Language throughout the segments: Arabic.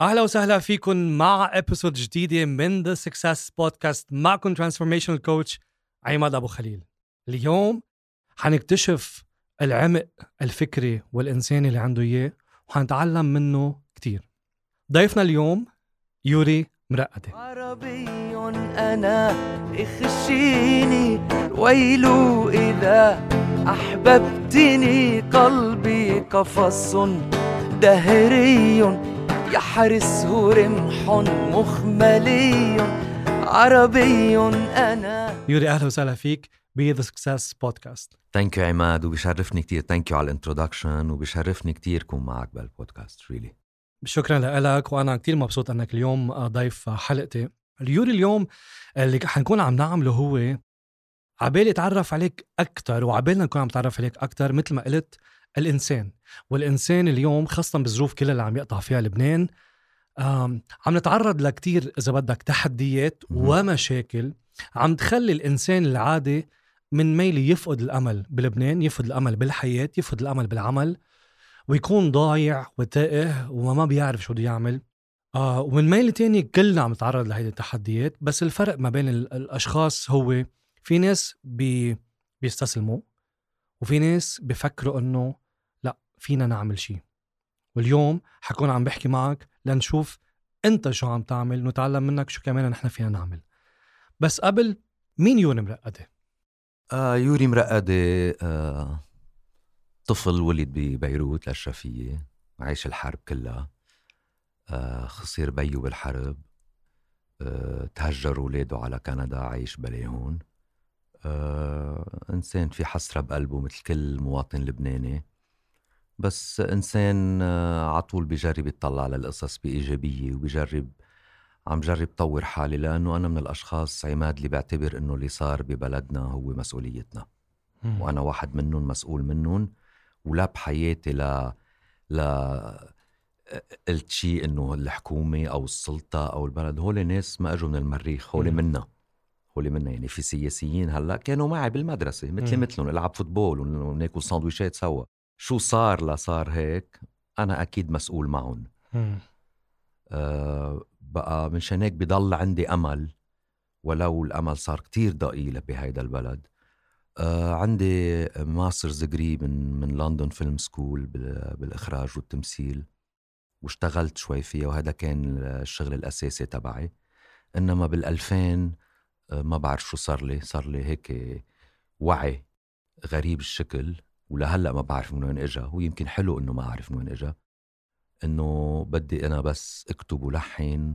أهلا وسهلا فيكم مع episode جديدة من The Success Podcast معكم transformational coach عماد أبو خليل. اليوم حنكتشف العمق الفكري والانساني اللي عنده إياه وحنتعلم منه كتير. ضيفنا اليوم يوري مرقدي. عربي أنا اخشيني ويل إذا أحببتني قلبي قفص دهري. يحرسه رمح مخملي عربي أنا. يوري أهلا وسهلا فيك ب The Success Podcast. thank you عماد وبشرفني كثير thank you على ال introduction وبشرفني كثير كون معك بال podcast really شكرا لك وأنا كثير مبسوط أنك اليوم ضيف حلقتي. اليوري اليوم اللي حنكون عم نعمله هو عبالي اتعرف عليك أكثر وعبالنا نكون عم نتعرف عليك أكثر مثل ما قلت الإنسان. والإنسان اليوم خاصة بالظروف كلها اللي عم يقطع فيها لبنان عم نتعرض لكتير إذا بدك تحديات ومشاكل عم تخلي الإنسان العادي من ميلي يفقد الأمل بلبنان يفقد الأمل بالحياة يفقد الأمل بالعمل ويكون ضايع وتائه وما بيعرف شو بده يعمل. آه ومن ميل تاني كلنا عم نتعرض لهيدي التحديات بس الفرق ما بين الأشخاص هو في ناس بي بيستسلموا وفي ناس بفكروا إنه لا فينا نعمل شيء واليوم حكون عم بحكي معك لنشوف أنت شو عم تعمل نتعلم منك شو كمان نحن فينا نعمل. بس قبل مين يوري مرقدة؟ آه يوري مرقدة آه طفل ولد ببيروت الأشرفية عايش الحرب كلها. آه خسر بيو بالحرب. آه تهجر ولاده على كندا عايش بلاهون آه إنسان في حسرة بقلبه مثل كل مواطن لبناني. بس إنسان آه عطول بجرب يطلع على القصص بإيجابية وبجرب عم جرب طور حالي لأنه أنا من الأشخاص عماد اللي بعتبر إنه اللي صار ببلدنا هو مسؤوليتنا. وأنا واحد منهم مسؤول منهم. ولا بحياتي لا لا قلت شيء إنه الحكومة أو السلطة أو البلد. هول ناس ما إجوا من المريخ هول منا. هول منا يعني في سياسيين هلأ كانوا معي بالمدرسة مثلي مثلهم نلعب football وناكل ساندويشات سوا. شو صار لصار هيك؟ أنا أكيد مسؤول معهم. آه بقى منشان هيك بضل عندي أمل ولو الأمل صار كتير ضئيل بهيدا البلد. آه عندي master's degree من من London Film School بالإخراج والتمثيل واشتغلت شوي فيها وهذا كان الشغل الأساسي تبعي. إنما بال2000 آه ما بعرف شو صار لي صار لي هيك وعي غريب الشكل ولهلأ ما بعرف من وين اجى ويمكن حلو إنه ما أعرف من وين اجى إنه بدي أنا بس اكتب ولحن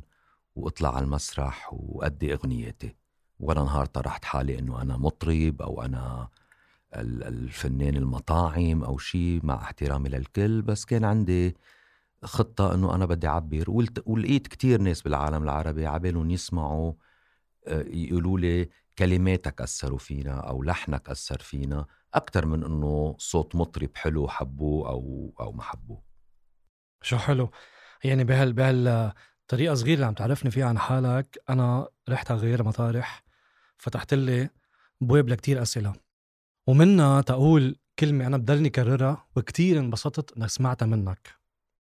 وأطلع على المسرح وأدي اغنياتي ولا نهار طرحت حالي إنه أنا مطرب أو أنا الفنان المطاعم أو شيء مع احترامي للكل بس كان عندي خطة إنه أنا بدي أعبر ولقيت كتير ناس بالعالم العربي عبالهم يسمعوا يقولوا لي كلماتك أثروا فينا أو لحنك أثر فينا أكثر من إنه صوت مطرب حلو حبوه أو أو ما حبوه. شو حلو؟ يعني بهال بهال طريقة صغيرة اللي عم تعرفني فيها عن حالك أنا رحت على غير مطارح فتحت لي بواب لكتير أسئلة ومنها تقول كلمة أنا بضلني كررها وكتير انبسطت إنك سمعتها منك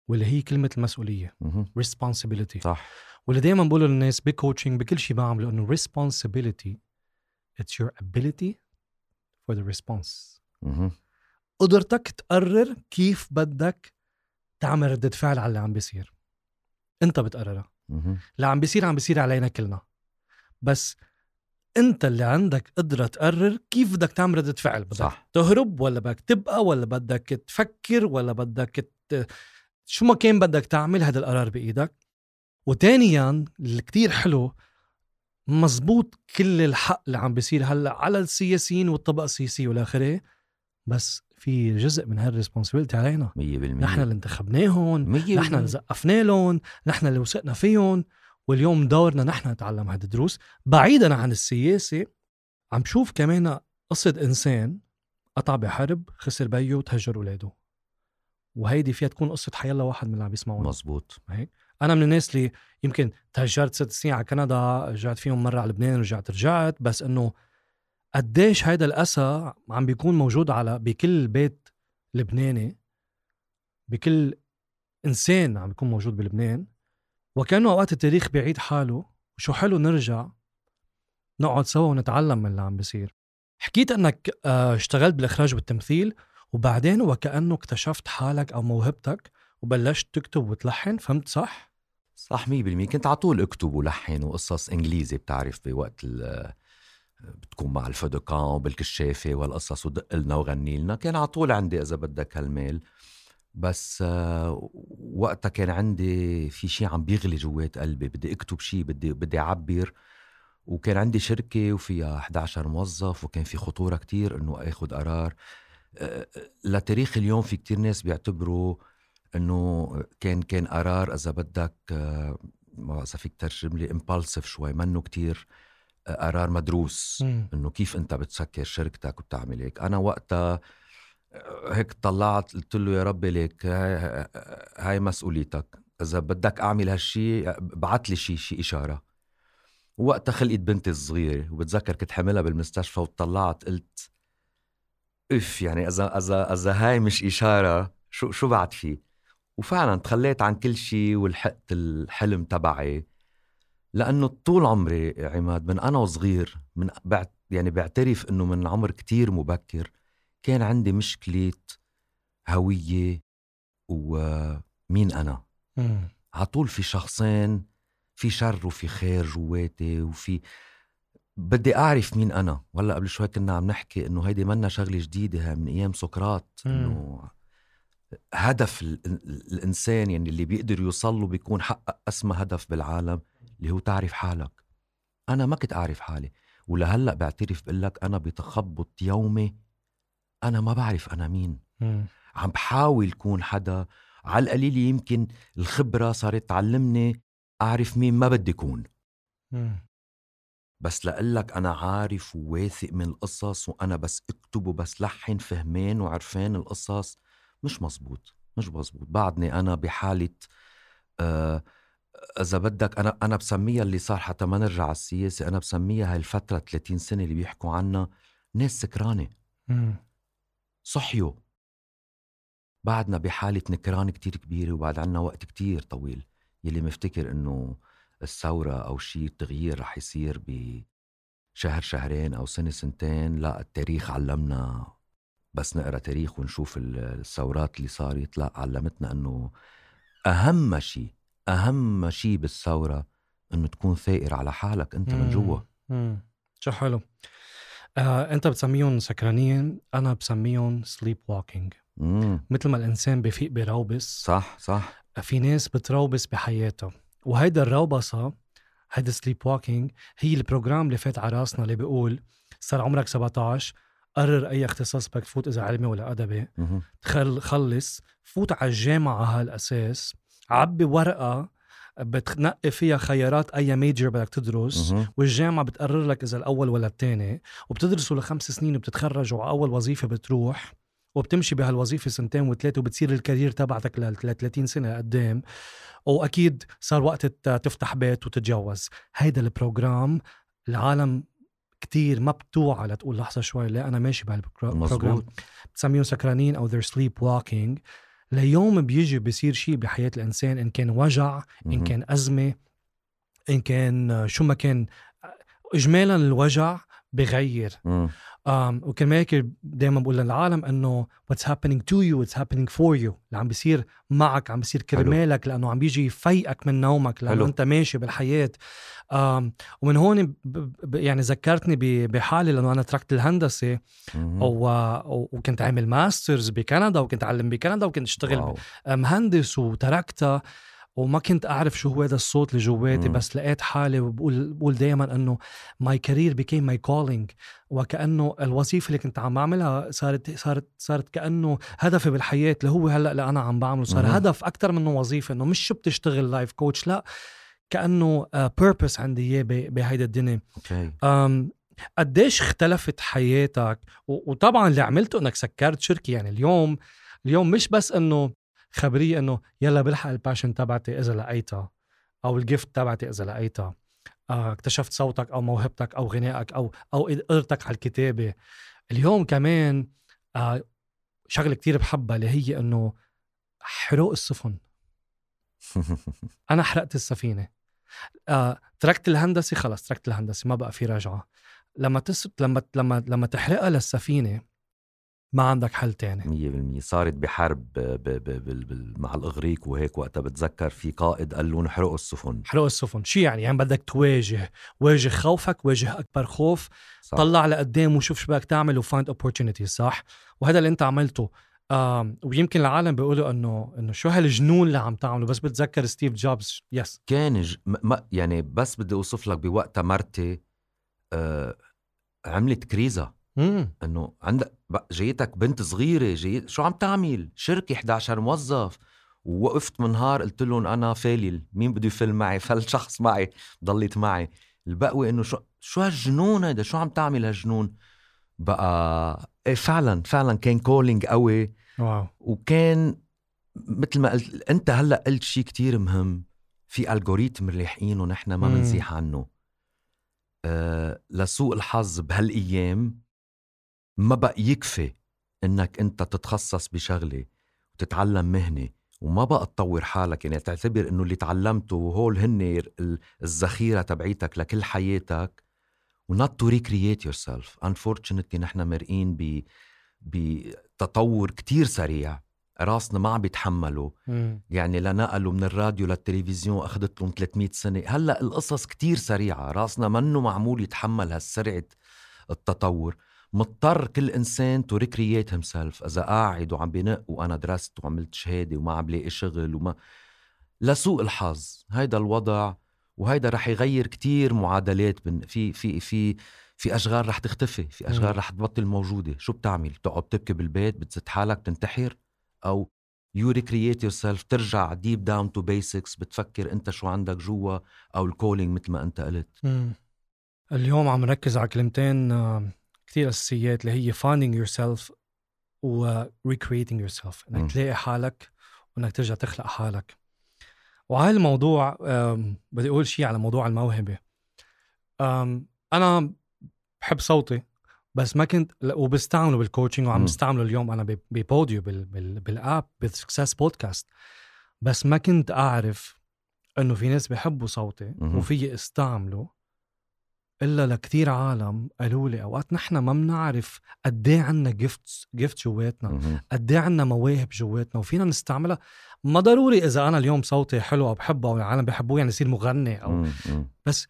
واللي هي كلمة المسؤولية responsibility. صح. واللي دايما بقوله للناس بكوتشنج بكل شيء بعمله إنه responsibility it's your ability for the response. قدرتك تقرر كيف بدك تعمل ردة فعل على اللي عم بيصير. أنت بتقررها. اللي عم بيصير عم بيصير علينا كلنا. بس أنت اللي عندك قدرة تقرر كيف بدك تعمل ردة فعل. بدك صح. تهرب ولا بدك تبقى ولا بدك تفكر ولا بدك ت... شو ما كان بدك تعمل هذا القرار بإيدك. وتانيا اللي كتير حلو مزبوط كل الحق اللي عم بيصير هلأ على السياسيين والطبقة السياسية والآخرة بس في جزء من هالريسبونسبيلتي علينا. 100% نحن اللي انتخبناهم نحن اللي زقفنا لهم نحن اللي وثقنا فيهم واليوم دورنا نحن نتعلم هذه الدروس. بعيدا عن السياسة عم بشوف كمان قصة إنسان قطع بحرب خسر بيو تهجر أولاده. وهيدي فيها تكون قصة حيلا واحد من اللي عم يسمعونا. مزبوط. هيك؟ أنا من الناس اللي يمكن تهجرت ست سنين على كندا رجعت فيهم مرة على لبنان رجعت رجعت بس إنه قديش هيدا الأسى عم بيكون موجود على بكل بيت لبناني بكل إنسان عم بيكون موجود بلبنان وكأنه أوقات التاريخ بيعيد حاله وشو حلو نرجع نقعد سوا ونتعلم من اللي عم بيصير. حكيت إنك آه، اشتغلت بالإخراج والتمثيل وبعدين وكأنه اكتشفت حالك أو موهبتك وبلشت تكتب وتلحن فهمت صح؟ صح 100% كنت على طول أكتب ولحن وقصص إنجليزي بتعرف بوقت بتكون مع الفودوكان وبالكشافة والقصص ودق لنا وغني لنا. كان على طول عندي إذا بدك هالميل. بس آه، وقتها كان عندي في شيء عم بيغلي جوات قلبي. بدي أكتب شيء بدي بدي أعبر. وكان عندي شركة وفيها 11 موظف وكان في خطورة كتير إنه آخذ قرار. آه، لتاريخ اليوم في كتير ناس بيعتبروا إنه كان كان قرار إذا بدك آه، ما إذا فيك ترجم لي impulsive شوي منه كتير قرار مدروس. إنه كيف أنت بتسكر شركتك وبتعمل هيك؟ أنا وقتها هيك طلعت قلت له يا ربي ليك هاي, هاي مسؤوليتك. إذا بدك أعمل هالشي بعت لي شي شي إشارة. وقتها خلقت بنتي الصغيرة وبتذكر كنت حاملها بالمستشفى وطلعت قلت إف يعني اذا اذا إذا هاي مش إشارة شو شو بعد في وفعلا تخليت عن كل شيء ولحقت الحلم تبعي. لأنه طول عمري عماد من أنا وصغير من يعني بعترف إنه من عمر كتير مبكر كان عندي مشكلة هوية ومين أنا؟ على طول في شخصين في شر وفي خير جواتي وفي بدي أعرف مين أنا. ولا قبل شوي كنا عم نحكي إنه هيدي منا شغلة جديدة من أيام سقراط إنه هدف الإنسان يعني اللي بيقدر يوصل له بيكون حقق أسمى هدف بالعالم اللي هو تعرف حالك. أنا ما كنت أعرف حالي. ولهلأ بعترف بقول لك أنا بتخبط يومي أنا ما بعرف أنا مين. م. عم بحاول كون حدا. على القليل يمكن الخبرة صارت تعلمني أعرف مين ما بدي كون بس لقلك أنا عارف وواثق من القصص وأنا بس اكتب وبس لحن فهمين وعرفان القصص. مش مزبوط مش مزبوط بعدني أنا بحالة آه إذا بدك أنا أنا بسميها اللي صار حتى ما نرجع على السياسة أنا بسميها هاي الفترة 30 سنة اللي بيحكوا عنها ناس سكرانة. صحيوا. بعدنا بحالة نكران كتير كبيرة وبعد عنا وقت كتير طويل. يلي مفتكر إنه الثورة أو شيء تغيير رح يصير بشهر شهرين أو سنة سنتين لا التاريخ علمنا بس نقرأ تاريخ ونشوف الثورات اللي صارت لا علمتنا إنه أهم شيء أهم شيء بالثورة إنه تكون ثائر على حالك أنت من جوا. شو حلو. آه، أنت بتسميهم سكرانين أنا بسميهم sleepwalking مثل ما الإنسان بفيق بروبص صح صح. في ناس بتروبص بحياتها وهيدا الروبصة هيدا sleepwalking هي ال program اللي فات على راسنا اللي بيقول صار عمرك 17 قرر أي اختصاص بدك تفوت إذا علمي ولا أدبي. خلص فوت على الجامعة على هالأساس عبي ورقة بتنقي فيها خيارات أي major بدك تدرس. والجامعة بتقرر لك إذا الأول ولا الثاني وبتدرسوا لخمس سنين وبتتخرج وأول وظيفة بتروح. وبتمشي بهالوظيفة سنتين وثلاثة وبتصير ال career تبعتك ل 30 سنة قدام. وأكيد صار وقت تفتح بيت وتتجوز. هيدا ال program العالم كتير ما بتوعى لتقول لحظة شوي لا أنا ماشي بهال program بتسميهم سكرانين أو they're sleep walking ليوم بيجي بيصير شيء بحياة الإنسان إن كان وجع إن كان أزمة إن كان شو ما كان إجمالا الوجع بغير. um, وكمان هيك دائما بقول للعالم إنه what's happening to you it's happening for you. اللي عم بيصير معك عم بيصير كرمالك لأنه عم بيجي يفيقك من نومك لأنه حلو. أنت ماشي بالحياة. um, ومن هون ب... ب... يعني ذكرتني بحالي لأنه أنا تركت الهندسة. و... وكنت عامل masters بكندا وكنت اعلم بكندا وكنت أشتغل wow. مهندس وتركتها. وما كنت أعرف شو هو هذا الصوت اللي جواتي بس لقيت حالي وبقول بقول دائما إنه my career became my calling وكأنه الوظيفة اللي كنت عم بعملها صارت صارت صارت كأنه هدفي بالحياة اللي هو هلأ اللي أنا عم بعمله. صار مم. هدف أكثر منه وظيفة إنه مش شو بتشتغل life coach لأ كأنه purpose عندي إياه بهيدا الدنيا. okay. قديش اختلفت حياتك؟ وطبعا اللي عملته إنك سكرت شركة يعني اليوم اليوم مش بس إنه خبرية إنه يلا بلحق ال passion تبعتي إذا لقيتها أو ال gift تبعتي إذا لقيتها. آه، اكتشفت صوتك أو موهبتك أو غنائك أو أو قدرتك على الكتابة. اليوم كمان آه، شغلة كتير بحبها اللي هي إنه حروق السفن. أنا حرقت السفينة. آه، تركت الهندسة خلص تركت الهندسة ما بقى في رجعة. لما تس... لما لما لما تحرقها للسفينة ما عندك حل تاني. 100% صارت بحرب ب... ب... ب... ب... مع الإغريق وهيك وقتها بتذكر في قائد قال لهم احرقوا السفن. احرقوا السفن. شو يعني؟ يعني بدك تواجه واجه خوفك واجه أكبر خوف. صح. طلع لقدام وشوف شو بدك تعمل و find opportunities صح؟ وهذا اللي انت عملته. آه ويمكن العالم بيقولوا إنه إنه شو هالجنون اللي عم تعمله؟ بس بتذكر ستيف جوبز. yes كان ج... ما يعني بس بدي أوصف لك بوقتها مرتي آه عملت كريزة. إنه عندك جاييتك بنت صغيرة جاي شو عم تعمل؟ شركة 11 موظف. ووقفت من نهار قلت لهم أنا فالي مين بده يفل معي؟ فل شخص معي ضلت معي. بقوة إنه شو شو هالجنون هيدا؟ شو عم تعمل هالجنون؟ بقى إيه فعلا فعلا كان calling قوي. wow. وكان مثل ما قلت أنت هلأ قلت شيء كتير مهم. في algorithm مريحين ونحن ما بنزيح عنه. آه لسوء الحظ بهالأيام ما بقى يكفي إنك أنت تتخصص بشغلة وتتعلم مهنة وما بقى تطور حالك يعني تعتبر إنه اللي تعلمته وهول هن الذخيرة تبعيتك لكل حياتك و not to recreate yourself unfortunately نحن مرقين ب بتطور كتير سريع. راسنا ما عم بيتحملوا. يعني لنقلوا من الراديو للتلفزيون أخذت لهم 300 سنة. هلأ القصص كتير سريعة. راسنا منه معمول يتحمل هالسرعة التطور. مضطر كل إنسان to recreate himself إذا قاعد وعم بنق وأنا درست وعملت شهادة وما عم لاقي شغل وما لسوء الحظ. هيدا الوضع وهيدا رح يغير كتير معادلات في في في في أشغال رح تختفي في أشغال رح تبطل موجودة. شو بتعمل؟ بتقعد تبكي بالبيت؟ بتزت حالك؟ تنتحر أو you recreate yourself ترجع deep down to basics بتفكر أنت شو عندك جوا أو ال calling مثل ما أنت قلت. اليوم عم نركز على كلمتين كثير اساسيات اللي هي finding yourself و recreating yourself إنك تلاقي حالك وإنك ترجع تخلق حالك. وهاي الموضوع بدي أقول شيء على موضوع الموهبة. أنا بحب صوتي بس ما كنت وبستعمله بال coaching وعم بستعمله اليوم أنا ب audio بال app بال success podcast بس ما كنت أعرف إنه في ناس بيحبوا صوتي وفي استعمله إلا لكثير عالم قالوا لي أوقات نحن ما بنعرف قد إيه عندنا gift gift جواتنا قد إيه عندنا مواهب جواتنا وفينا نستعملها. ما ضروري إذا أنا اليوم صوتي حلو أو بحبه أو العالم بحبوه يعني يصير مغني أو بس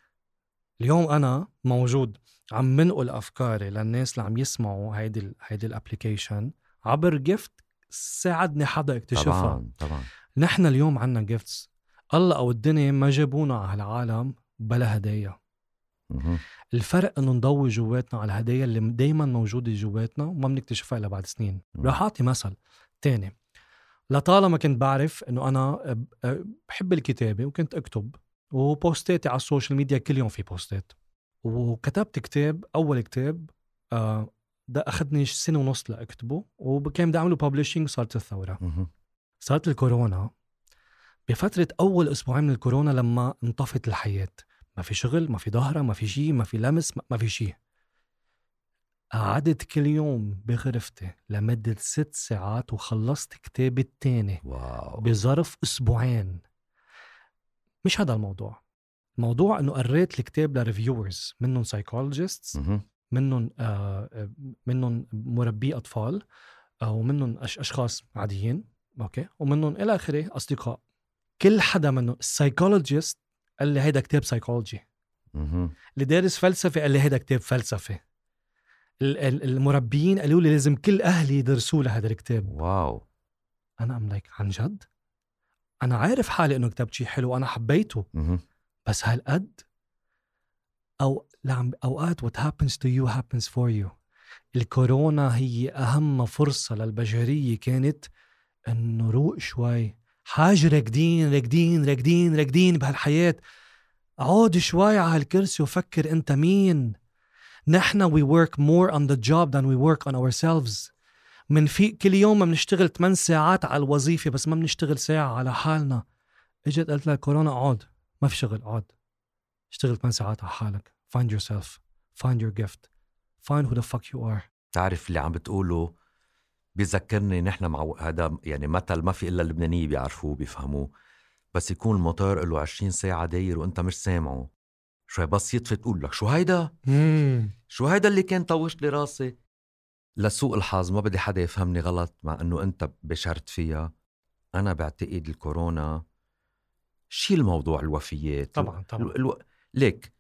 اليوم أنا موجود عم منقل أفكاري للناس اللي عم يسمعوا هيدي هيدي ال application عبر gift ساعدني حدا اكتشفها طبعا طبعا. نحن اليوم عندنا gifts الله أو الدنيا ما جابونا على العالم بلا هدايا. الفرق انه نضوي جواتنا على الهدايا اللي دايما موجودة جواتنا وما بنكتشفها إلا بعد سنين. رح أعطي مثل تاني. لطالما كنت بعرف إنه أنا بحب الكتابة وكنت أكتب و post اتي على ال social media كل يوم في بوستات. وكتبت كتاب أول كتاب آه، أخذني سنة ونص لأكتبه وكان بدي أعمله publishing صارت الثوره صارت الكورونا. بفترة أول أسبوعين من الكورونا لما انطفت الحياة. ما في شغل ما في ظهره ما في شيء ما في لمس ما في شيء قعدت كل يوم بغرفتي لمدة ست ساعات وخلصت كتابي التاني wow. بظرف أسبوعين. مش هذا الموضوع. الموضوع إنه قريت الكتاب ل reviewers منهم psychologists منهم آه منهم مربي أطفال آه ومنهم أش أشخاص عاديين okay؟ ومنهم إلى آخره أصدقاء. كل حدا منهم ال psychologist قال لي هيدا كتاب سايكولوجي اللي دارس فلسفة قال لي هيدا كتاب فلسفة. المربيين قالوا لي لازم كل أهلي يدرسوا لهذا الكتاب. Wow. أنا I'm like عن جد؟ أنا عارف حالي إنه كتبت شيء حلو وأنا حبيته. بس هالقد أو لعم أوقات what happens to you happens for you. الكورونا هي أهم فرصة للبشرية كانت إنه روق شوي. حاجة راكدين راكدين راكدين راكدين بهالحياة. عود شوي على هالكرسي وفكر أنت مين. نحن we work more on the job than we work on ourselves. من في كل يوم بنشتغل 8 ساعات على الوظيفة بس ما بنشتغل ساعة على حالنا. إجت قلت لك كورونا اقعد ما في شغل اقعد اشتغل 8 ساعات على حالك. Find yourself. Find your gift. Find who the fuck you are. تعرف اللي عم بتقوله بيذكرني نحن مع هذا يعني مثل ما في إلا اللبنانية بيعرفوه بيفهموه بس يكون الموتور له 20 ساعة داير وأنت مش سامعه شوي بس يطفي تقول لك شو هيدا؟ مم. شو هيدا اللي كان طوش لي راسي؟ لسوء الحظ ما بدي حدا يفهمني غلط مع إنه أنت بشرت فيها أنا بعتقد الكورونا شيل موضوع الوفيات طبعا طبعا ألو... ألو... ليك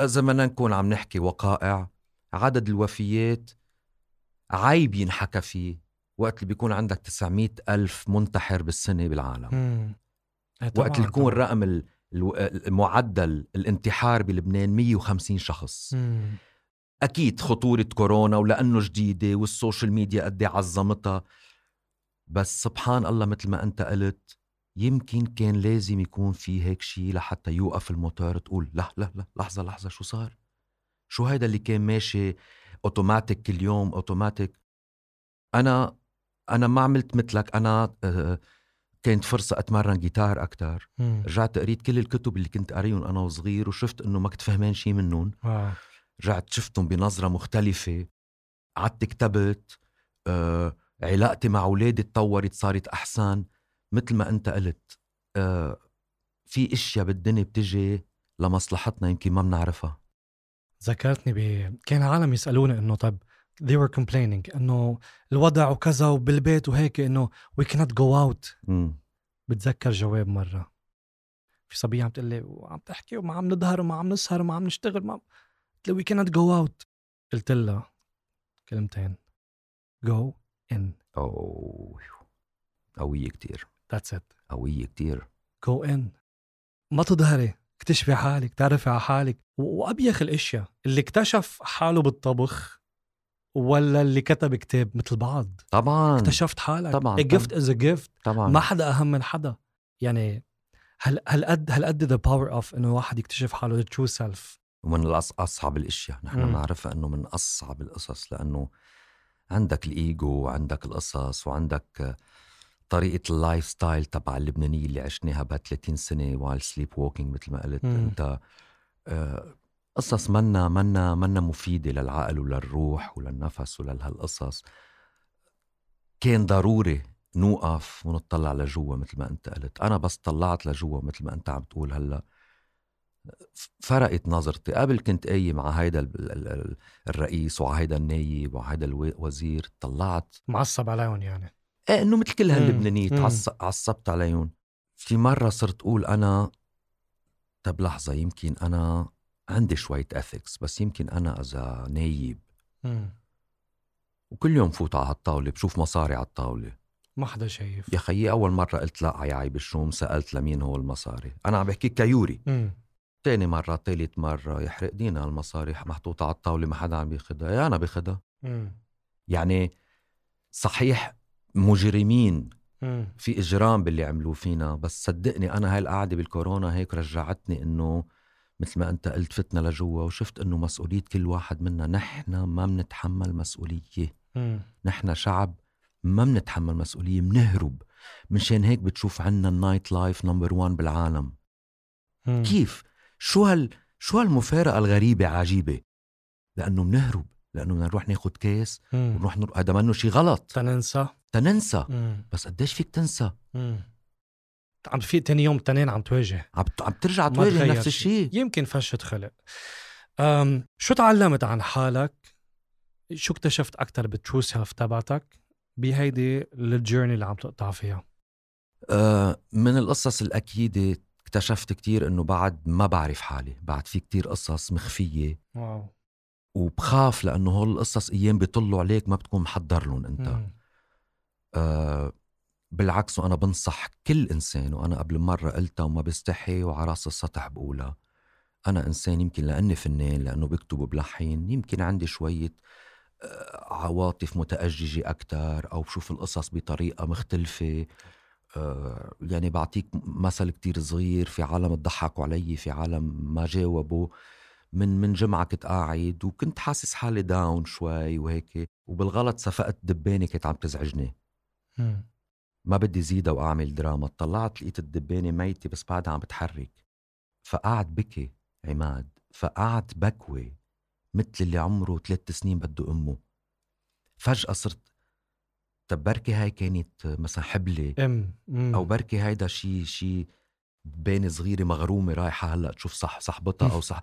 إذا بدنا نكون عم نحكي وقائع عدد الوفيات عيب ينحكى فيه وقت اللي بيكون عندك 900 ألف منتحر بالسنة بالعالم مم. إيه وقت اللي يكون. الرقم المعدل الانتحار بلبنان 150 شخص مم. أكيد خطورة كورونا ولأنه جديدة والسوشيال ميديا قد إيه عظمتها بس سبحان الله مثل ما أنت قلت يمكن كان لازم يكون في هيك شيء لحتى يوقف الموتور تقول لا لا لا لحظة لحظة شو صار شو هيدا اللي كان ماشي اوتوماتيك كل يوم اوتوماتيك أنا أنا ما عملت مثلك. أنا آه، كانت فرصة أتمرن جيتار أكتر. مم. رجعت قريت كل الكتب اللي كنت قاريهم أنا وصغير وشفت إنه ما كنت فهمان شي منهم. رجعت شفتهم بنظرة مختلفة. قعدت كتبت آه، علاقتي مع أولادي تطورت صارت أحسن. مثل ما أنت قلت آه، في أشياء بالدنيا بتجي لمصلحتنا يمكن ما بنعرفها. ذكرتني ب كان عالم يسألوني إنه طب they were complaining إنه الوضع وكذا وبالبيت وهيك إنه we cannot go out. مم. بتذكر جواب مرة. في صبية عم تقول لي وعم تحكي وما عم نظهر وما عم نسهر وما عم نشتغل ما قلت لها we cannot go out. قلت لها كلمتين go in. أوه قوية كتير. That's it. قوية كتير. Go in. ما تظهري. اكتشفي حالك تعرفي على حالك. وأبيخ الأشياء اللي اكتشف حاله بالطبخ ولا اللي كتب كتاب مثل بعض؟ طبعا. اكتشفت حالك. طبعاً، a gift is a gift. طبعا. ما حدا أهم من حدا. يعني هل هل قد هل قد the power of إنه واحد يكتشف حاله ال true self ومن أصعب الأشياء. نحن. بنعرفها أنه من أصعب القصص لأنه عندك الإيجو وعندك القصص وعندك طريقة ال lifestyle تبع اللبنانية اللي عشناها بها 30 سنة while sleepwalking مثل ما قلت مم. أنت آه، قصص منا منا منا مفيدة للعقل وللروح وللنفس ولهالقصص. كان ضروري نوقف ونطلع لجوا مثل ما أنت قلت. أنا بس طلعت لجوا مثل ما أنت عم تقول هلأ. فرقت نظرتي. قبل كنت قايم مع هيدا ال- ال- ال- الرئيس وعلى هيدا النايب وعلى هيدا الوزير طلعت. معصب عليهم يعني. إنه مثل كل هاللبنانية مم. تعص- عصبت عليهم. في مرة صرت أقول أنا طب لحظة يمكن أنا عندي شوية اثكس بس يمكن أنا إذا نايب. مم. وكل يوم فوت على هالطاولة بشوف مصاري على الطاولة. ما حدا شايف. يا خيي أول مرة قلت لا يا عيب الشوم سألت لمين هو المصاري. أنا عم بحكي كيوري. مم. تاني مرة تالت مرة يحرق دينا المصاري محطوطة على الطاولة ما حدا عم بياخدها. يا أنا باخدها. يعني صحيح مجرمين مم. في إجرام باللي عملوه فينا. بس صدقني أنا هاي القعدة بالكورونا هيك رجعتني إنه مثل ما أنت قلت فتنا لجوا وشفت إنه مسؤولية كل واحد منا. نحن ما بنتحمل مسؤولية. مم. نحن شعب ما بنتحمل مسؤولية بنهرب منشان هيك بتشوف عنا ال nightlife number one بالعالم. مم. كيف؟ شو هال شو هالمفارقة الغريبة عجيبة؟ لأنه بنهرب لأنه بدنا نروح ناخد كاس مم. ونروح نر... هذا منه شي غلط. تننسى. تننسى. مم. بس قديش فيك تنسى؟ مم. عم في تاني يوم تنين عم تواجه. عم عم ترجع تواجه نفس شي. الشيء يمكن فشة خلق أم شو تعلمت عن حالك؟ شو اكتشفت أكتر بال true self تبعتك بهيدي ال journey اللي عم تقطع فيها؟ آه من القصص الأكيدة اكتشفت كتير إنه بعد ما بعرف حالي بعد في كتير قصص مخفية. Wow. وبخاف لأنه هول القصص أيام بيطلوا عليك ما بتكون محضر لهم مم. آه بالعكس وأنا بنصح كل إنسان وأنا قبل مرة قلتها وما بستحي وعلى رأس السطح بقولها أنا إنسان يمكن لأني فنان لأنه بكتب وبلحن يمكن عندي شوية آه، عواطف متأججة أكتر أو بشوف القصص بطريقة مختلفة. آه، يعني بعطيك مثل كتير صغير في عالم ضحكوا علي في عالم ما جاوبوا. من من جمعة كنت قاعد وكنت حاسس حالي داون شوي وهيك وبالغلط صفقت دبانة كانت عم تزعجني. ما بدي زيدها وأعمل دراما. طلعت لقيت الدبانة ميتة بس بعدها عم بتحرك. فقعد بكي عماد. فقعد بكوي مثل اللي عمره ثلاث سنين بده أمه. فجأة صرت طب بركي هاي كانت مثلا حبله أم. مم. أو بركي هيدا شي شي بين صغيرة مغرومة رايحة هلأ تشوف صح صاحبتها أو صح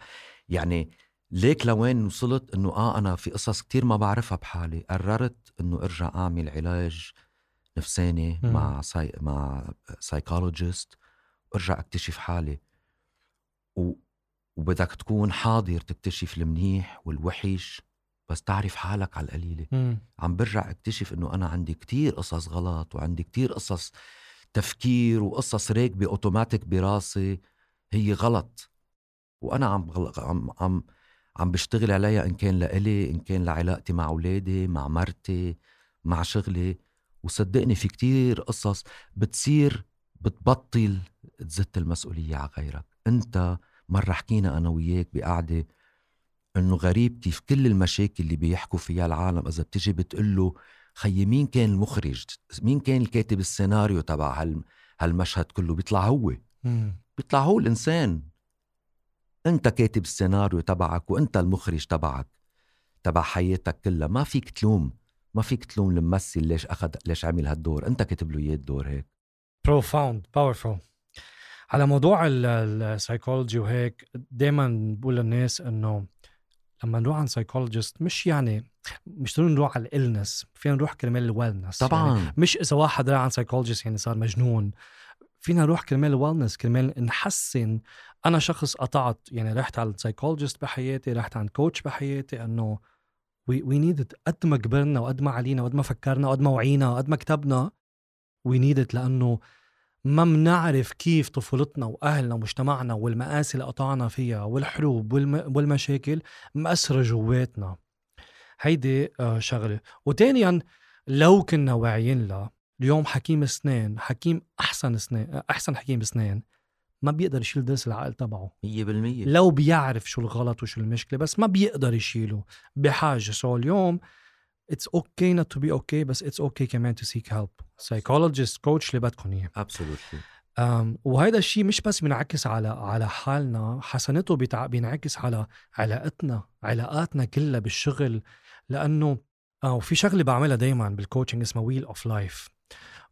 يعني ليك لوين وصلت إنه آه أنا في قصص كتير ما بعرفها بحالي قررت إنه أرجع أعمل علاج نفساني مم. مع ساي... مع psychologist وأرجع أكتشف حالي و... وبدك تكون حاضر تكتشف المنيح والوحش بس تعرف حالك على القليلة مم. عم برجع أكتشف إنه أنا عندي كتير قصص غلط وعندي كتير قصص تفكير وقصص راكبه اوتوماتيك براسي هي غلط. وأنا عم عم عم عم بشتغل عليها إن كان لإلي إن كان لعلاقتي مع أولادي مع مرتي مع شغلي. وصدقني في كتير قصص بتصير بتبطل تزت المسؤولية على غيرك. أنت مرة حكينا أنا وياك بقعدة إنه غريب كيف كل المشاكل اللي بيحكوا فيها العالم إذا بتجي بتقول له خيي مين كان المخرج؟ مين كان الكاتب السيناريو تبع هال هالمشهد كله؟ بيطلع هو. بيطلع هو الإنسان. أنت كاتب السيناريو تبعك وأنت المخرج تبعك تبع حياتك كلها. ما فيك تلوم. ما فيك تلوم الممثل ليش أخذ ليش عمل هالدور. أنت كاتب له إياه الدور هيك. profound powerful على موضوع السايكولوجي وهيك دائما بقول للناس إنه لما نروح عند psychologist مش يعني مش ضروري نروح على ال illness فينا نروح كرمال ال wellness طبعا. يعني مش إذا واحد راح عند psychologist يعني صار مجنون. فينا نروح كرمال ال wellness كرمال نحسن. أنا شخص قطعت يعني رحت على ال psychologist بحياتي رحت عند coach بحياتي إنه we we need قد ما كبرنا وقد ما علينا وقد ما فكرنا وقد ما وعينا وقد ما كتبنا we need لأنه ما منعرف كيف طفولتنا وأهلنا ومجتمعنا والمآسي اللي قطعنا فيها والحروب والم... والمشاكل مأثرة جواتنا. هيدي آه، شغلة. وتانيا لو كنا واعيين لها اليوم حكيم اسنان حكيم أحسن اسنان أحسن حكيم اسنان ما بيقدر يشيل ضرس العقل تبعه. 100% لو بيعرف شو الغلط وشو المشكلة بس ما بيقدر يشيله. بحاجة so اليوم it's okay not to be okay بس it's okay كمان to seek help. Psychologist coach اللي بدكم اياه Absolutely وهذا الشيء مش بس بينعكس على على حالنا حسنته بيتع... بينعكس على علاقتنا علاقاتنا كلها بالشغل لأنه آه، وفي شغلة بعملها دائما بال coaching اسمها wheel of life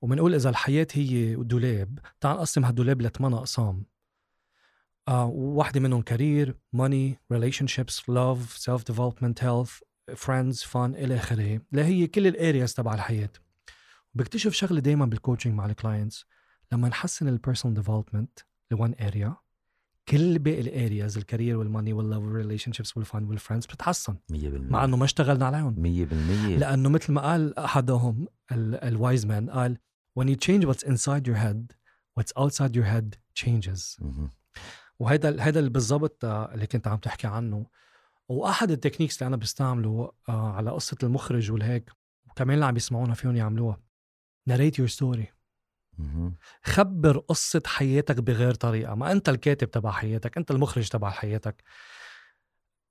وبنقول إذا الحياة هي دولاب تعال نقسم هالدولاب لثمان أقسام. آه واحدة منهم career money relationships love self development health friends fun إلى آخره. اللي هي كل ال areas تبع الحياة. بكتشف شغلة دائما بال coaching مع ال clients لما نحسن ال personal development لون area كل باقي ال areas ال career وال money وال love وال relationships وال fun وال friends بتتحسن. 100% مع إنه ما اشتغلنا عليهم. 100% لأنه مثل ما قال أحدهم ال wise man قال when you change what's inside your head what's outside your head changes. وهيدا هيدا بالضبط آه، اللي كنت عم تحكي عنه. واحد ال techniques اللي أنا بستعمله آه، على قصة المخرج والهيك وكمان اللي عم يسمعونا فيهم يعملوها. your story. مهم. خبر قصة حياتك بغير طريقة. ما أنت الكاتب تبع حياتك أنت المخرج تبع حياتك.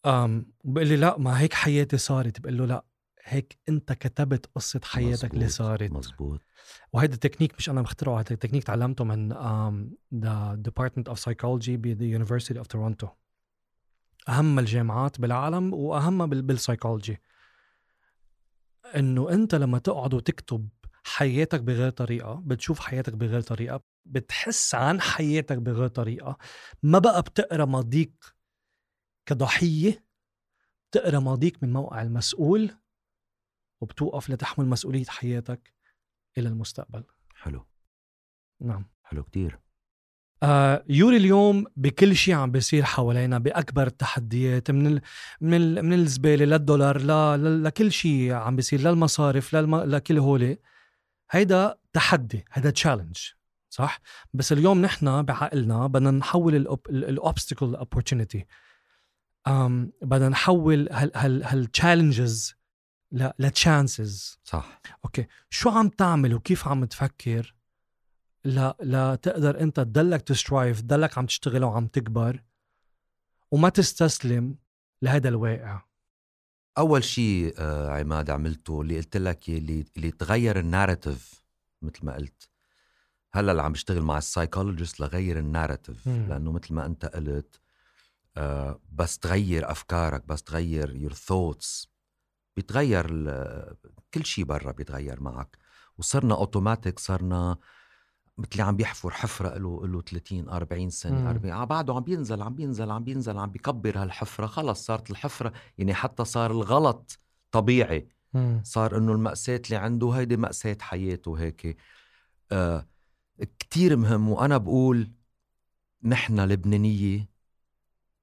أم بقول لي لا ما هيك حياتي صارت. بقول له لا هيك أنت كتبت قصة حياتك اللي مزبوط، صارت. مزبوط. وهيدا التكنيك مش أنا مخترعه هذا التكنيك تعلمته من um, the Department of Psychology ب the University of Toronto. أهم الجامعات بالعالم واهمها بال- بالسايكولوجي إنه أنت لما تقعد وتكتب حياتك بغير طريقة بتشوف حياتك بغير طريقة بتحس عن حياتك بغير طريقة ما بقى بتقرأ ماضيك كضحية بتقرأ ماضيك من موقع المسؤول وبتوقف لتحمل مسؤولية حياتك إلى المستقبل. حلو. نعم. حلو كتير. آه يوري اليوم بكل شيء عم بيصير حوالينا بأكبر التحديات من ال من ال من الزبالة للدولار ل- لكل شيء عم بيصير للمصارف للم لكل هولي هيدا تحدي هيدا تشالنج صح؟ بس اليوم نحن بعقلنا بدنا نحول ال obstacle opportunity. um, بدنا نحول هال هال هال challenges ل chances صح. okay شو عم تعمل وكيف عم تفكر؟ لا لا تقدر انت تضلك ت strive تضلك عم تشتغل وعم تكبر وما تستسلم لهذا الواقع. أول شيء آه عماد عملته اللي قلت لك اللي اللي تغير ال narrative مثل ما قلت. هلأ اللي عم بشتغل مع ال psychologist لغير ال narrative. لأنه مثل ما أنت قلت آه بس تغير أفكارك بس تغير your thoughts بيتغير كل شيء برا بيتغير معك. وصرنا اوتوماتيك صرنا مثل اللي عم بيحفر حفرة له له 30 40 سنة مم. 40 آه، بعده عم بينزل عم بينزل عم بينزل عم بيكبر هالحفرة خلص صارت الحفرة يعني حتى صار الغلط طبيعي. مم. صار إنه المأساة اللي عنده هيدي مأساة حياته هيك. آه كتير مهم وأنا بقول نحن لبنانية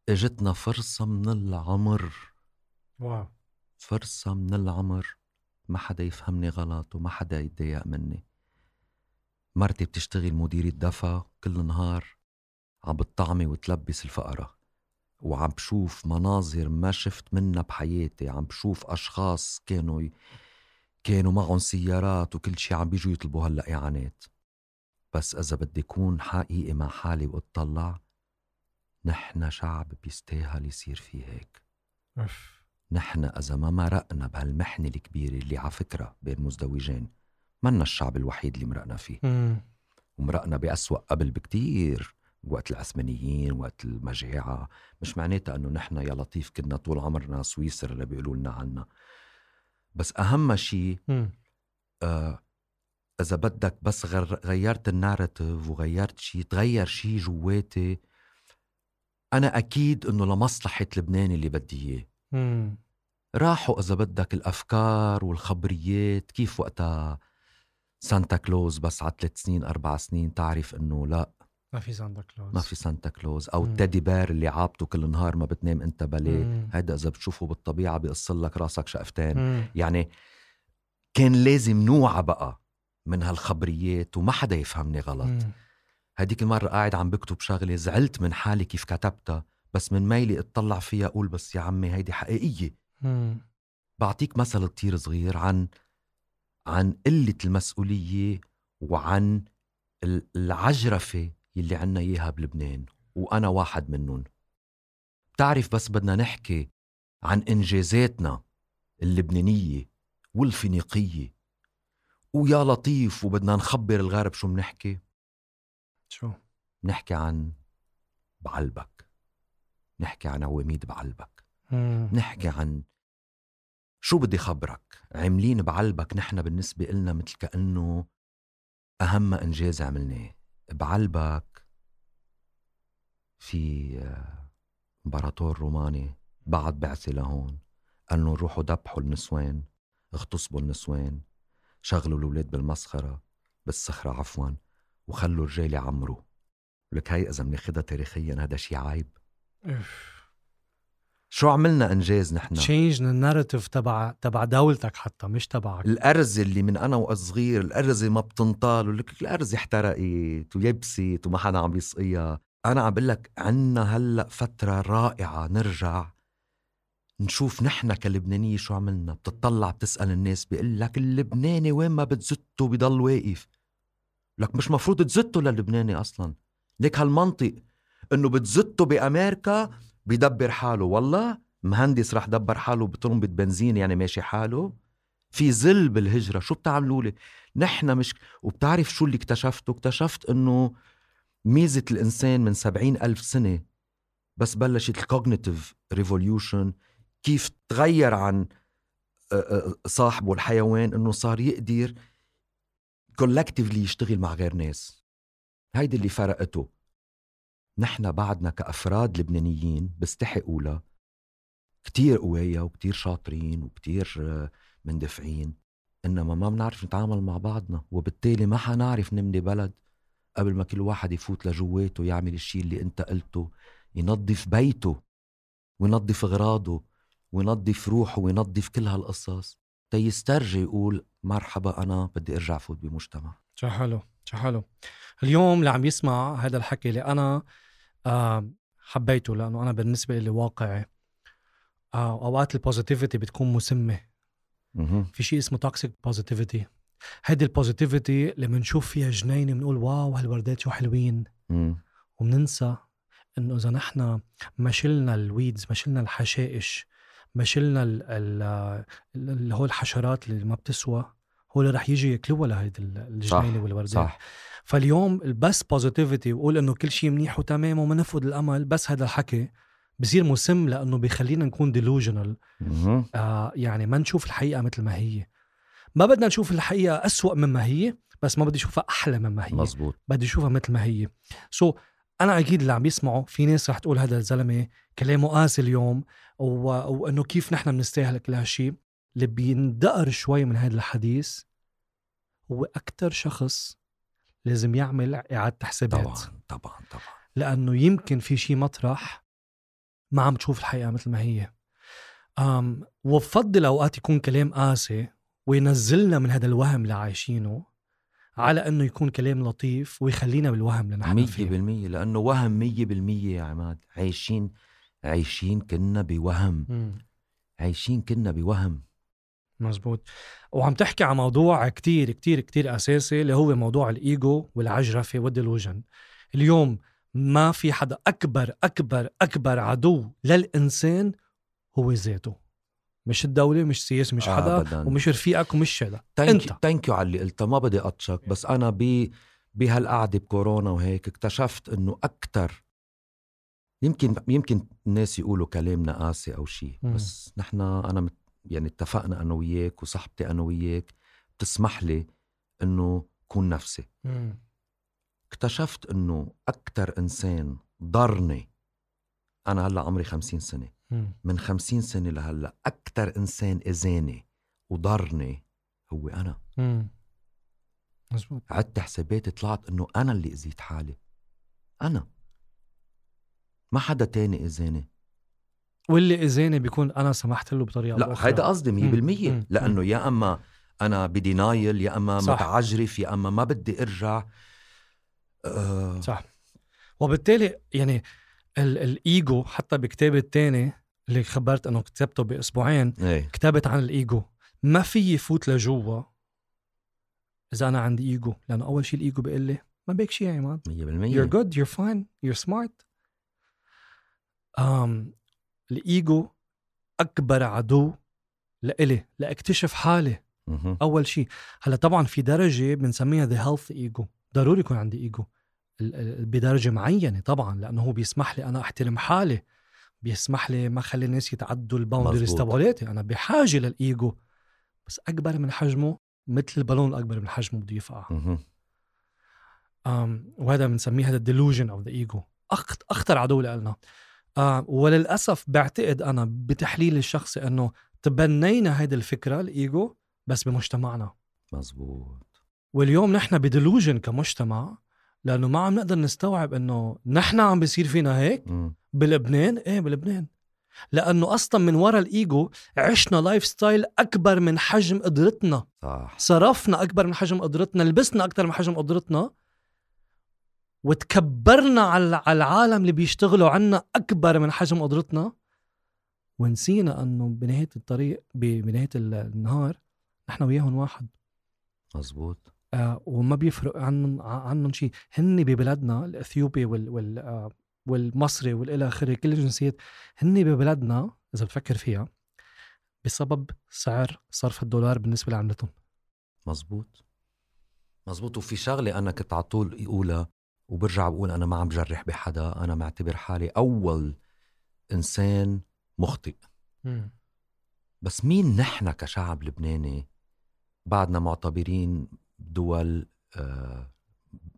إجتنا فرصة من العمر. واو. فرصة من العمر ما حدا يفهمني غلط وما حدا يتضايق مني. مرتي بتشتغل مديرة دفا كل نهار عم بتطعمي وتلبس الفقرة وعم بشوف مناظر ما شفت منها بحياتي عم بشوف أشخاص كانوا ي... كانوا معهم سيارات وكل شي عم بيجوا يطلبوا هلأ إعانات بس إذا بدي أكون حقيقي مع حالي وأطلع نحن شعب بيستاهل يصير فيه هيك. نحن إذا ما مرقنا بهالمحنة الكبيرة اللي على فكرة بين مزدوجين منا الشعب الوحيد اللي مرقنا فيه مم. ومرقنا بأسوأ قبل بكتير وقت العثمانيين وقت المجاعة مش معناتها أنه نحن يا لطيف كنا طول عمرنا سويسرا اللي بيقولوا لنا عنا بس أهم شيء. آه إذا بدك بس غر- غيرت الناراتيف وغيرت شيء تغير شيء جواتي أنا أكيد أنه لمصلحة لبنان اللي بدي إياه. راحوا إذا بدك الأفكار والخبريات كيف وقتها Santa Claus بس على ثلاث سنين أربع سنين تعرف إنه لا ما في Santa Claus ما في Santa Claus مم. ال teddy bear اللي عابطه كل نهار ما بتنام أنت بليه مم. هيدا إذا بتشوفه بالطبيعة بيقص لك راسك شقفتين مم. يعني كان لازم نوعى بقى من هالخبريات وما حدا يفهمني غلط مم. هديك المرة قاعد عم بكتب شغلة زعلت من حالي كيف كتبتها بس من ميلي اطلع فيها أقول بس يا عمي هيدي حقيقية مم. بعطيك بعطيك مثل كتير صغير عن عن قلة المسؤولية وعن ال- العجرفة يلي عنا إياها بلبنان وأنا واحد منهم. بتعرف بس بدنا نحكي عن إنجازاتنا اللبنانية والفينيقية. ويا لطيف وبدنا نخبر الغرب شو منحكي. شو؟ نحكي عن بعلبك. نحكي عن عواميد بعلبك. مم. نحكي عن شو بدي خبرك؟ عاملين بعلبك نحن بالنسبة إلنا مثل كأنه أهم إنجاز عملناه. بعلبك في آه، امبراطور روماني بعد بعثة لهون. قال لهم روحوا دبحوا النسوان اغتصبوا النسوان شغلوا الأولاد بالمسخرة بالصخرة عفوا وخلوا الرجال يعمروا. لك هاي إذا بناخدها تاريخيا هذا شي عيب. شو عملنا إنجاز نحن؟ change ال narrative تبع تبع دولتك حتى مش تبعك. الأرزة اللي من أنا وصغير الأرزة ما بتنطال ولك الأرزة احترقت ويبست وما حدا عم بيسقيها أنا عم بقول لك عنا هلأ فترة رائعة نرجع نشوف نحن كلبنانية شو عملنا. بتطلع بتسأل الناس بيقول لك اللبناني وين ما بتزته بضل واقف. لك مش مفروض تزته للبناني أصلا. ليك هالمنطق إنه بتزته بأمريكا بيدبر حاله. والله مهندس رح دبر حاله بطرمبة بنزين يعني ماشي حاله. في ظل بالهجرة شو بتعملوا لي؟ نحن مش وبتعرف شو اللي اكتشفته؟ اكتشفت إنه ميزة الإنسان من سبعين ألف سنة بس بلشت ال cognitive revolution كيف تغير عن صاحبه الحيوان إنه صار يقدر كولكتيفلي يشتغل مع غير ناس. هيدي اللي فرقته. نحن بعدنا كأفراد لبنانيين بستحي أقولها كتير قوية وكتير شاطرين وكتير آه، مندفعين إنما ما بنعرف نتعامل مع بعضنا وبالتالي ما حنعرف نملي بلد قبل ما كل واحد يفوت لجواته يعمل الشيء اللي أنت قلته ينظف بيته وينظف أغراضه وينظف روحه وينظف كل هالقصص. تيسترجي يقول مرحبا أنا بدي أرجع فوت بمجتمع. شو حلو شو حلو. اليوم اللي عم يسمع هذا الحكي اللي أنا آه حبيته لأنه أنا بالنسبة لي واقعي آه أوقات ال positivity بتكون مسمة. في شيء اسمه toxic positivity هيدي ال positivity اللي بنشوف فيها جنينة بنقول wow هالوردات شو حلوين. وبننسى إنه إذا نحن ما شلنا ال weeds ما شلنا الحشائش ما شلنا ال- ال- اللي هو الحشرات اللي ما بتسوى هو اللي رح يجي ياكلوها لهيدي ال- الجنينه والوردات صح. فاليوم البس positivity وقول إنه كل شيء منيح وتمام وما نفقد الأمل بس هذا الحكي بصير مسم لأنه بيخلينا نكون delusional. آه يعني ما نشوف الحقيقة مثل ما هي. ما بدنا نشوف الحقيقة أسوأ مما هي بس ما بدي أشوفها أحلى مما هي. مزبوط بدي أشوفها مثل ما هي. سو so, أنا أكيد اللي عم يسمعوا في ناس رح تقول هذا الزلمة كلامه قاسي اليوم و... وإنه كيف نحن بنستاهل كل هالشيء اللي بيندقر شوي من هذا الحديث هو أكثر شخص لازم يعمل إعادة حسابات طبعا طبعا طبعا. لأنه يمكن في شيء مطرح ما عم تشوف الحقيقة مثل ما هي. أم وبفضل أوقات يكون كلام قاسي وينزلنا من هذا الوهم اللي عايشينه على إنه يكون كلام لطيف ويخلينا بالوهم اللي نحن مية فيه بالمية لأنه وهم مية بالمية يا عماد. عايشين عايشين كنا بوهم. مم. عايشين كنا بوهم. مزبوط وعم تحكي عن موضوع كتير كتير كتير أساسي اللي هو موضوع الإيجو والعجرفة والديلوجن اليوم ما في حدا أكبر أكبر أكبر عدو للإنسان هو ذاته مش الدولة مش سياسة مش حدا أبداً. ومش رفيقك ومش هذا أنت. ثانك يو على اللي قلتها ما بدي اطشك بس أنا ب بهالقعدة بكورونا وهيك اكتشفت إنه أكثر يمكن يمكن الناس يقولوا كلامنا قاسي أو شيء. بس نحن أنا مت يعني اتفقنا أنا وياك وصاحبتي أنا وياك بتسمح لي إنه كون نفسي. مم. اكتشفت إنه أكثر إنسان ضرني أنا هلأ عمري خمسين سنة. مم. من خمسين سنة لهلأ أكثر إنسان إذاني وضرني هو أنا. مم. مزبوط عدت حساباتي طلعت إنه أنا اللي أذيت حالي. أنا. ما حدا تاني إذاني. واللي إذاني بيكون أنا سمحت له بطريقة أو لا هيدا قصدي مم. 100% مم. لأنه يا أما أنا بدينايل يا أما صح. متعجرف يا أما ما بدي أرجع. آه. صح. وبالتالي يعني ال- الإيجو حتى بكتابي الثاني اللي خبرت إنه كتبته بأسبوعين إيه. كتبت عن الإيجو. ما في يفوت لجوا إذا أنا عندي إيجو. لأنه أول شيء الإيجو بيقول لي ما بيك شيء يا عماد 100% you're good you're fine you're smart. um, الإيجو أكبر عدو لإلي لأكتشف حالي. أول شيء. هلا طبعا في درجة بنسميها the healthy ego ضروري يكون عندي ايجو بدرجة معينة طبعا لأنه هو بيسمح لي أنا أحترم حالي. بيسمح لي ما خلي الناس يتعدوا ال boundaries. تبعولاتي. أنا بحاجة للإيجو. بس أكبر من حجمه مثل البالون الأكبر من حجمه بده يفقع. وهذا بنسميه هذا ال delusion of the ego أخطر عدو لنا uh, وللأسف بعتقد أنا بتحليلي الشخصي إنه تبنينا هيدي الفكرة الإيجو بس بمجتمعنا. مزبوط واليوم نحن ب delusion كمجتمع لأنه ما عم نقدر نستوعب إنه نحن عم بيصير فينا هيك مم. بلبنان إيه بلبنان لأنه أصلا من ورا الإيجو عشنا lifestyle أكبر من حجم قدرتنا. صح. صرفنا أكبر من حجم قدرتنا لبسنا أكثر من حجم قدرتنا وتكبرنا على على العالم اللي بيشتغلوا عنا أكبر من حجم قدرتنا. ونسينا إنه بنهاية الطريق بنهاية ال- النهار نحن وياهم واحد. مزبوط آه وما بيفرق عنهم عنهم شيء. هن ببلدنا الإثيوبي وال وال آه والمصري والى آخره كل الجنسيات هن ببلدنا إذا بتفكر فيها بسبب سعر صرف الدولار بالنسبة لعملتهم. مزبوط مزبوط وفي شغلة أنا كنت على طول أقولها. وبرجع بقول أنا ما عم جرح بحدا أنا معتبر حالي أول إنسان مخطئ. بس مين نحن كشعب لبناني بعدنا معتبرين دول آه،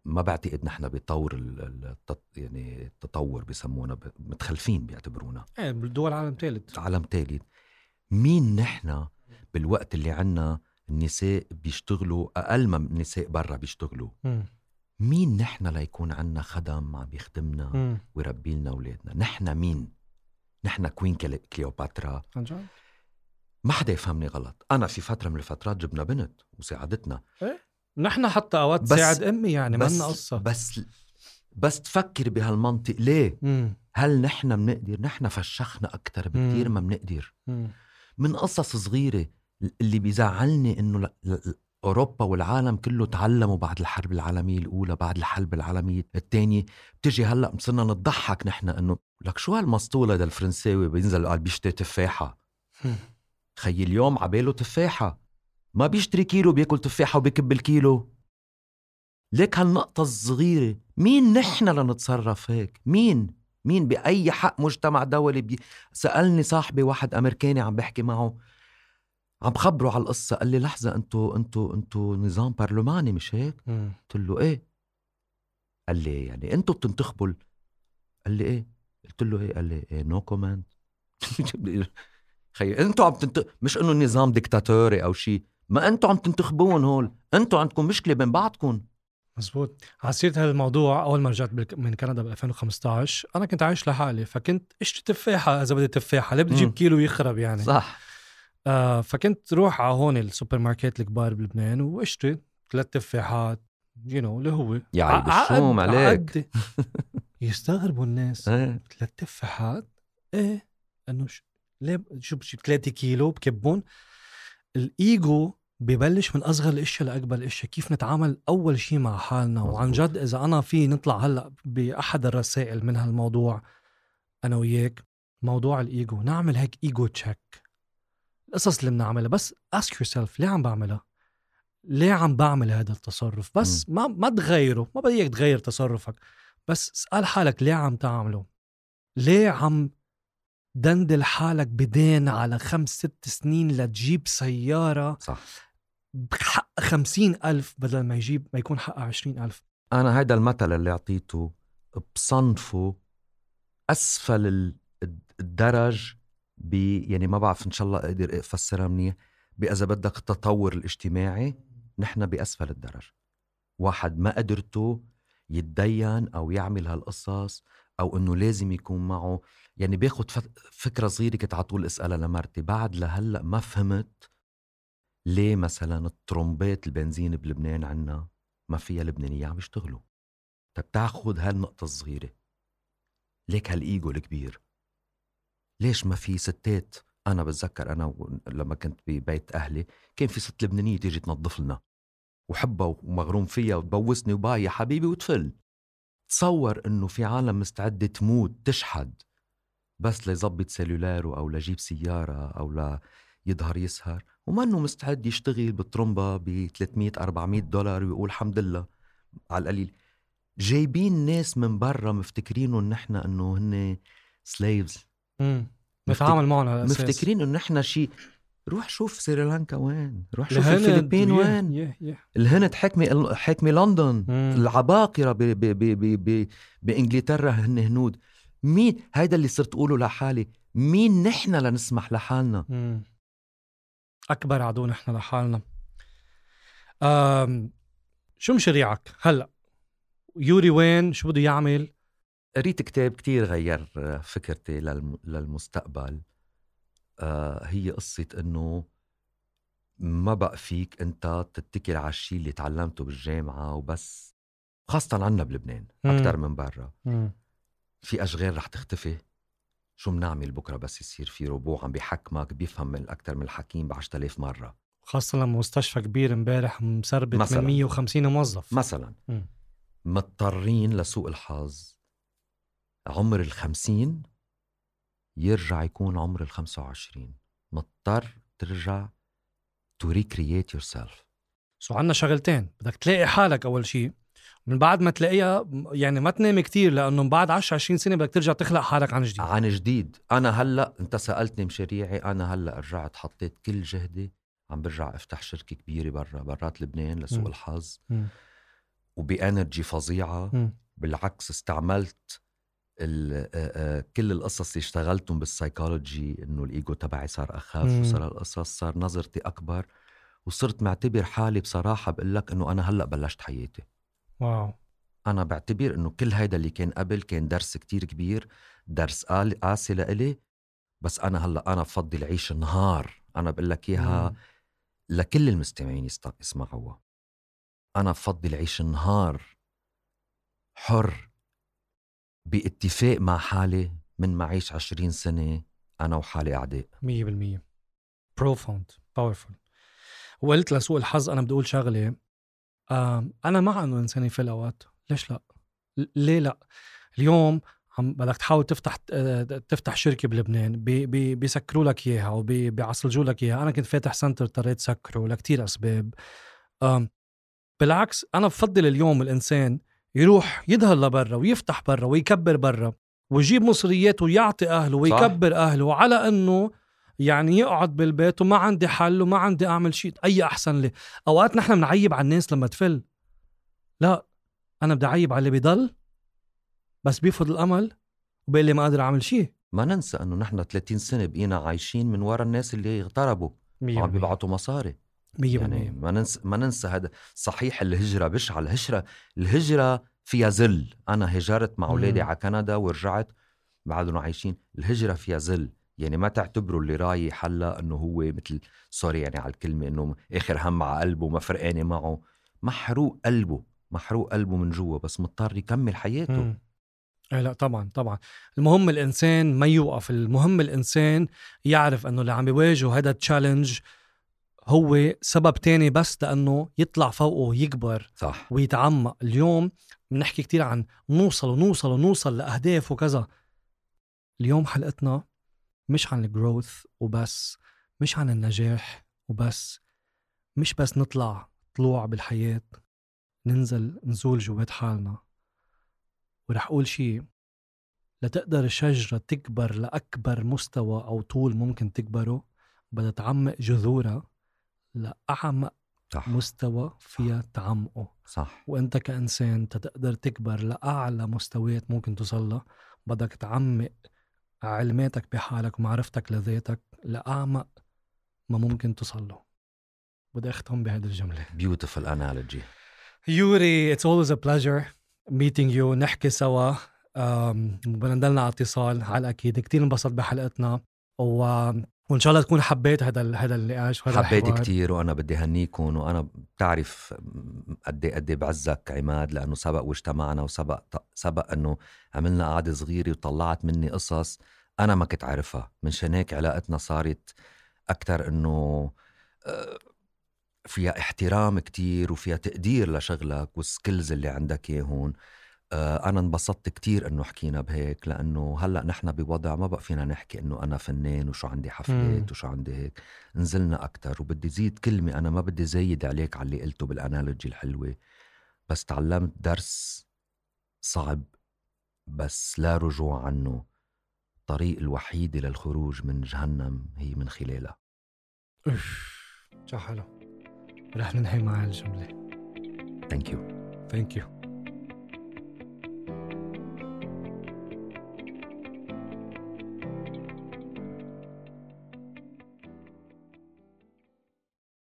ما بعتقد نحن بطور ال- ال- التط- يعني التطور بسمونا ب- متخلفين بيعتبرونا. إيه بالدول عالم ثالث عالم ثالث مين نحن بالوقت اللي عنا النساء بيشتغلوا أقل ما النساء برا بيشتغلوا؟ مين نحن ليكون عنا خدم عم بيخدمنا ويربي لنا أولادنا؟ نحن مين؟ نحن كوين كلي- كليوباترا؟ ما حدا يفهمني غلط. أنا في فترة من الفترات جبنا بنت وساعدتنا. نحن حتى أوقات تساعد أمي يعني ما بس لنا قصة. بس بس تفكر بهالمنطق. ليه؟ مم. هل نحن بنقدر نحن فشخنا أكثر بكثير. ما بنقدر. من قصص صغيرة اللي بيزعلني إنه أوروبا والعالم كله تعلموا بعد الحرب العالمية الأولى بعد الحرب العالمية الثانية. بتجي هلأ صرنا نضحك نحن إنه لك شو هالمسطولة ده الفرنساوي بينزل قال بيشتري تفاحة. خي اليوم عباله تفاحة. ما بيشتري كيلو بياكل تفاحة وبيكب الكيلو. ليك هالنقطة الصغيرة. مين نحن لنتصرف هيك؟ مين؟ مين بأي حق مجتمع دولي بي... سألني صاحبي واحد أمريكاني عم بحكي معه. عم بخبره على القصة قال لي لحظة انتو انتو انتو نظام برلماني مش هيك. قلت له إيه؟ قال لي يعني انتو بتنتخبوا ال- قال لي إيه؟ قلت له إيه؟ قال لي إيه no comment خي انتو عم تنت... مش إنه نظام ديكتاتوري أو شيء ما انتو عم تنتخبون هول انتو عندكم مشكلة بين بعضكم. مزبوط. سيرة هذا الموضوع أول ما رجعت من كندا ب 2015 أنا كنت عايش لحالي فكنت اشتري تفاحة إذا بدي تفاحة؟ ليه بدي مم. أجيب كيلو يخرب يعني؟ صح. آه فكنت روح على هون السوبر ماركت الكبار بلبنان واشتري ثلاث تفاحات you know اللي هو. يا ع- عيب الشوم عقد- عليك. يستغربوا الناس. إيه. ثلاث تفاحات؟ إيه. أنه ش... ليه شو بجيب 3 كيلو بكبهم الإيجو ببلش من أصغر الأشياء لأكبر الأشياء. كيف نتعامل أول شيء مع حالنا؟ وعن مزبوط. جد إذا أنا في نطلع هلأ بأحد الرسائل من هالموضوع أنا وياك موضوع الإيجو. نعمل هيك ego check القصص اللي بنعملها. بس ask yourself ليه عم بعملها؟ ليه عم بعمل هذا التصرف؟ بس ما ما تغيره. ما بدك تغير تصرفك. بس اسأل حالك ليه عم تعمله؟ ليه عم دندل حالك بدين على خمس ست سنين لتجيب سيارة صح. بحق خمسين ألف بدل ما يجيب ما يكون حقها عشرين ألف؟ أنا هيدا المثل اللي أعطيته بصنفه أسفل ال- الدرج ب يعني ما بعرف إن شاء الله أقدر أفسرها منيح. باذا بدك التطور الاجتماعي نحن بأسفل الدرج واحد ما قدرته يتدين أو يعمل هالقصص أو إنه لازم يكون معه. يعني باخد فت- فكرة صغيرة كنت على طول أسألها لمرتي بعد لهلأ ما فهمت ليه مثلا الترومبات البنزين بلبنان عنا ما فيها لبنانية عم يشتغلوا. طب تاخد هالنقطة الصغيرة. ليك هالإيجو الكبير. ليش ما في ستات؟ أنا بتذكر أنا و- لما كنت ببيت أهلي كان في ست لبنانية تيجي تنظف لنا وحبها ومغروم فيها وتبوسني وباي يا حبيبي وتفل تصور إنه في عالم مستعدة تموت تشحد. بس ليظبط سيلولاره أو لجيب سيارة أو ليظهر يسهر. وما إنه مستعد يشتغل بالترومبا ب 300 400 دولار ويقول الحمد لله. على القليل. جايبين ناس من برا مفتكرينهم نحن إنه هن سليفز نتعامل معهم على أساس. مفتكرين إنه نحن شيء روح شوف سريلانكا وين؟ روح شوف الفلبين وين؟ يه- يه. الهند حكمة حكمة لندن. مم. العباقرة ب ب ب ب ب بإنجلترا هن هنود. مين هيدا اللي صرت أقوله لحالي. مين نحن لنسمح لحالنا؟ مم. أكبر عدو نحن لحالنا. أم شو مشاريعك؟ هلا يوري وين؟ شو بده يعمل؟ قريت كتاب كتير غير فكرتي للم- للمستقبل آه هي قصة إنه ما بقى فيك أنت تتكل على الشيء اللي تعلمته بالجامعة وبس خاصة عنا بلبنان مم. أكتر من برا. في أشغال رح تختفي شو بنعمل بكرة بس يصير في روبو عم بيحكمك بيفهم من أكتر من الحكيم ب 10000 مرة خاصة لما مستشفى كبير امبارح مسربت من مثلاً. 150 موظف مثلا. مضطرين لسوء الحظ عمر الخمسين يرجع يكون عمر الخمسة وعشرين. مضطر ترجع to recreate yourself. سو عنا شغلتين. بدك تلاقي حالك أول شيء من بعد ما تلاقيها يعني ما تنام كتير لأنه من بعد 10 20 سنة بدك ترجع تخلق حالك عن جديد. عن جديد. أنا هلأ أنت سألتني مشاريعي أنا هلأ رجعت حطيت كل جهدي عم برجع أفتح شركة كبيرة برا برات لبنان لسوء. الحظ. وب energy فظيعة. مم. بالعكس استعملت كل القصص اللي اشتغلتهم بالسايكولوجي إنه الايجو تبعي صار أخف. وصار القصص صار نظرتي أكبر. وصرت معتبر حالي بصراحة بقول لك إنه أنا هلأ بلشت حياتي. wow. أنا بعتبر إنه كل هيدا اللي كان قبل كان درس كتير كبير درس قاسي لإلي بس أنا هلأ أنا بفضل عيش نهار أنا بقول لك إياها. لكل المستمعين يسمعوها. أنا بفضل عيش نهار حر باتفاق مع حالي من ما عيش عشرين سنة أنا وحالي أعداء. 100% profound powerful وقلت لسوء الحظ أنا بدي أقول شغلة أنا مع انه الانسان يفل أوقات. ليش لا؟ ليه لا؟ اليوم عم بدك تحاول تفتح آه، تفتح شركة بلبنان بي بي بيسكروا لك إياها وبيعصلجوا لك إياها. أنا كنت فاتح center اضطريت سكره لكتير أسباب. بالعكس أنا بفضل اليوم الإنسان يروح يظهر لبرا ويفتح برا ويكبر برا ويجيب مصريات ويعطي أهله ويكبر أهله على أنه يعني يقعد بالبيت وما عندي حل وما عندي أعمل شيء أي أحسن لي. أوقات نحن بنعيب على الناس لما تفل. لا أنا بدي أعيب على اللي بيضل بس بيفقد الأمل وبقول لي ما قادر أعمل شيء. ما ننسى إنه نحن 30 سنة بقينا عايشين من ورا الناس اللي اغتربوا. عم بيبعتوا مصاري. يعني ما ننسى ما ننسى هذا. صحيح الهجرة بشعه الهجره الهجرة فيها ذل. أنا هجرت مع أولادي على كندا ورجعت بعدهم عايشين. الهجرة فيها ذل. يعني ما تعتبروا اللي رايح هلا إنه هو مثل سوري يعني على الكلمة إنه آخر هم على قلبه ما فرقانة معه. محروق قلبه محروق قلبه من جوا بس مضطر يكمل حياته. مم. إيه لا طبعا طبعا. المهم الإنسان ما يوقف. المهم الإنسان يعرف إنه اللي عم بيواجهه هذا التشالنج هو سبب تاني بس لأنه يطلع فوقه ويكبر صح. ويتعمق. اليوم بنحكي كتير عن نوصل ونوصل ونوصل لأهداف وكذا. اليوم حلقتنا مش عن الجروث وبس مش عن النجاح وبس مش بس نطلع طلوع بالحياة ننزل نزول جوات حالنا. ورح أقول شي لتقدر الشجرة تكبر لأكبر مستوى أو طول ممكن تكبره بدها تعمق جذورها لأعمق صح. مستوى فيها تعمقه. صح. وأنت كإنسان تقدر تكبر لأعلى مستويات ممكن توصلها بدك تعمق علماتك بحالك ومعرفتك لذاتك لأعمق ما ممكن توصل له. بدي أختم بهذه الجملة. بيوتيفul analogy. يوري it's always a pleasure meeting you. نحكي سوا. بدنا نضلنا على اتصال. على الأكيد كتير انبسطت بحلقتنا. و... وإن شاء الله تكون حبيت هذا هذا النقاش وهذا حبيت. كتير وأنا بدي هنيكم وأنا بتعرف قد إيه قد إيه بعزك عماد لأنه سبق واجتمعنا وسبق سبق إنه عملنا قعدة صغيرة وطلعت مني قصص أنا ما كنت عارفها من هيك علاقتنا صارت أكثر إنه آه، فيها احترام كتير وفيها تقدير لشغلك والسكيلز اللي عندك اياهم آه، أنا انبسطت كتير إنه حكينا بهيك لأنه هلأ نحن بوضع ما بقى فينا نحكي إنه أنا فنان وشو عندي مم. حفلات وشو عندي هيك نزلنا أكتر. وبدي زيد كلمة أنا ما بدي زايد عليك على اللي قلته بالأنالوجي الحلوة بس تعلمت درس صعب بس لا رجوع عنه. الطريق الوحيدة للخروج من جهنم هي من خلالها. أوف، شو حلو. رح ننهي مع هالجملة. thank you thank you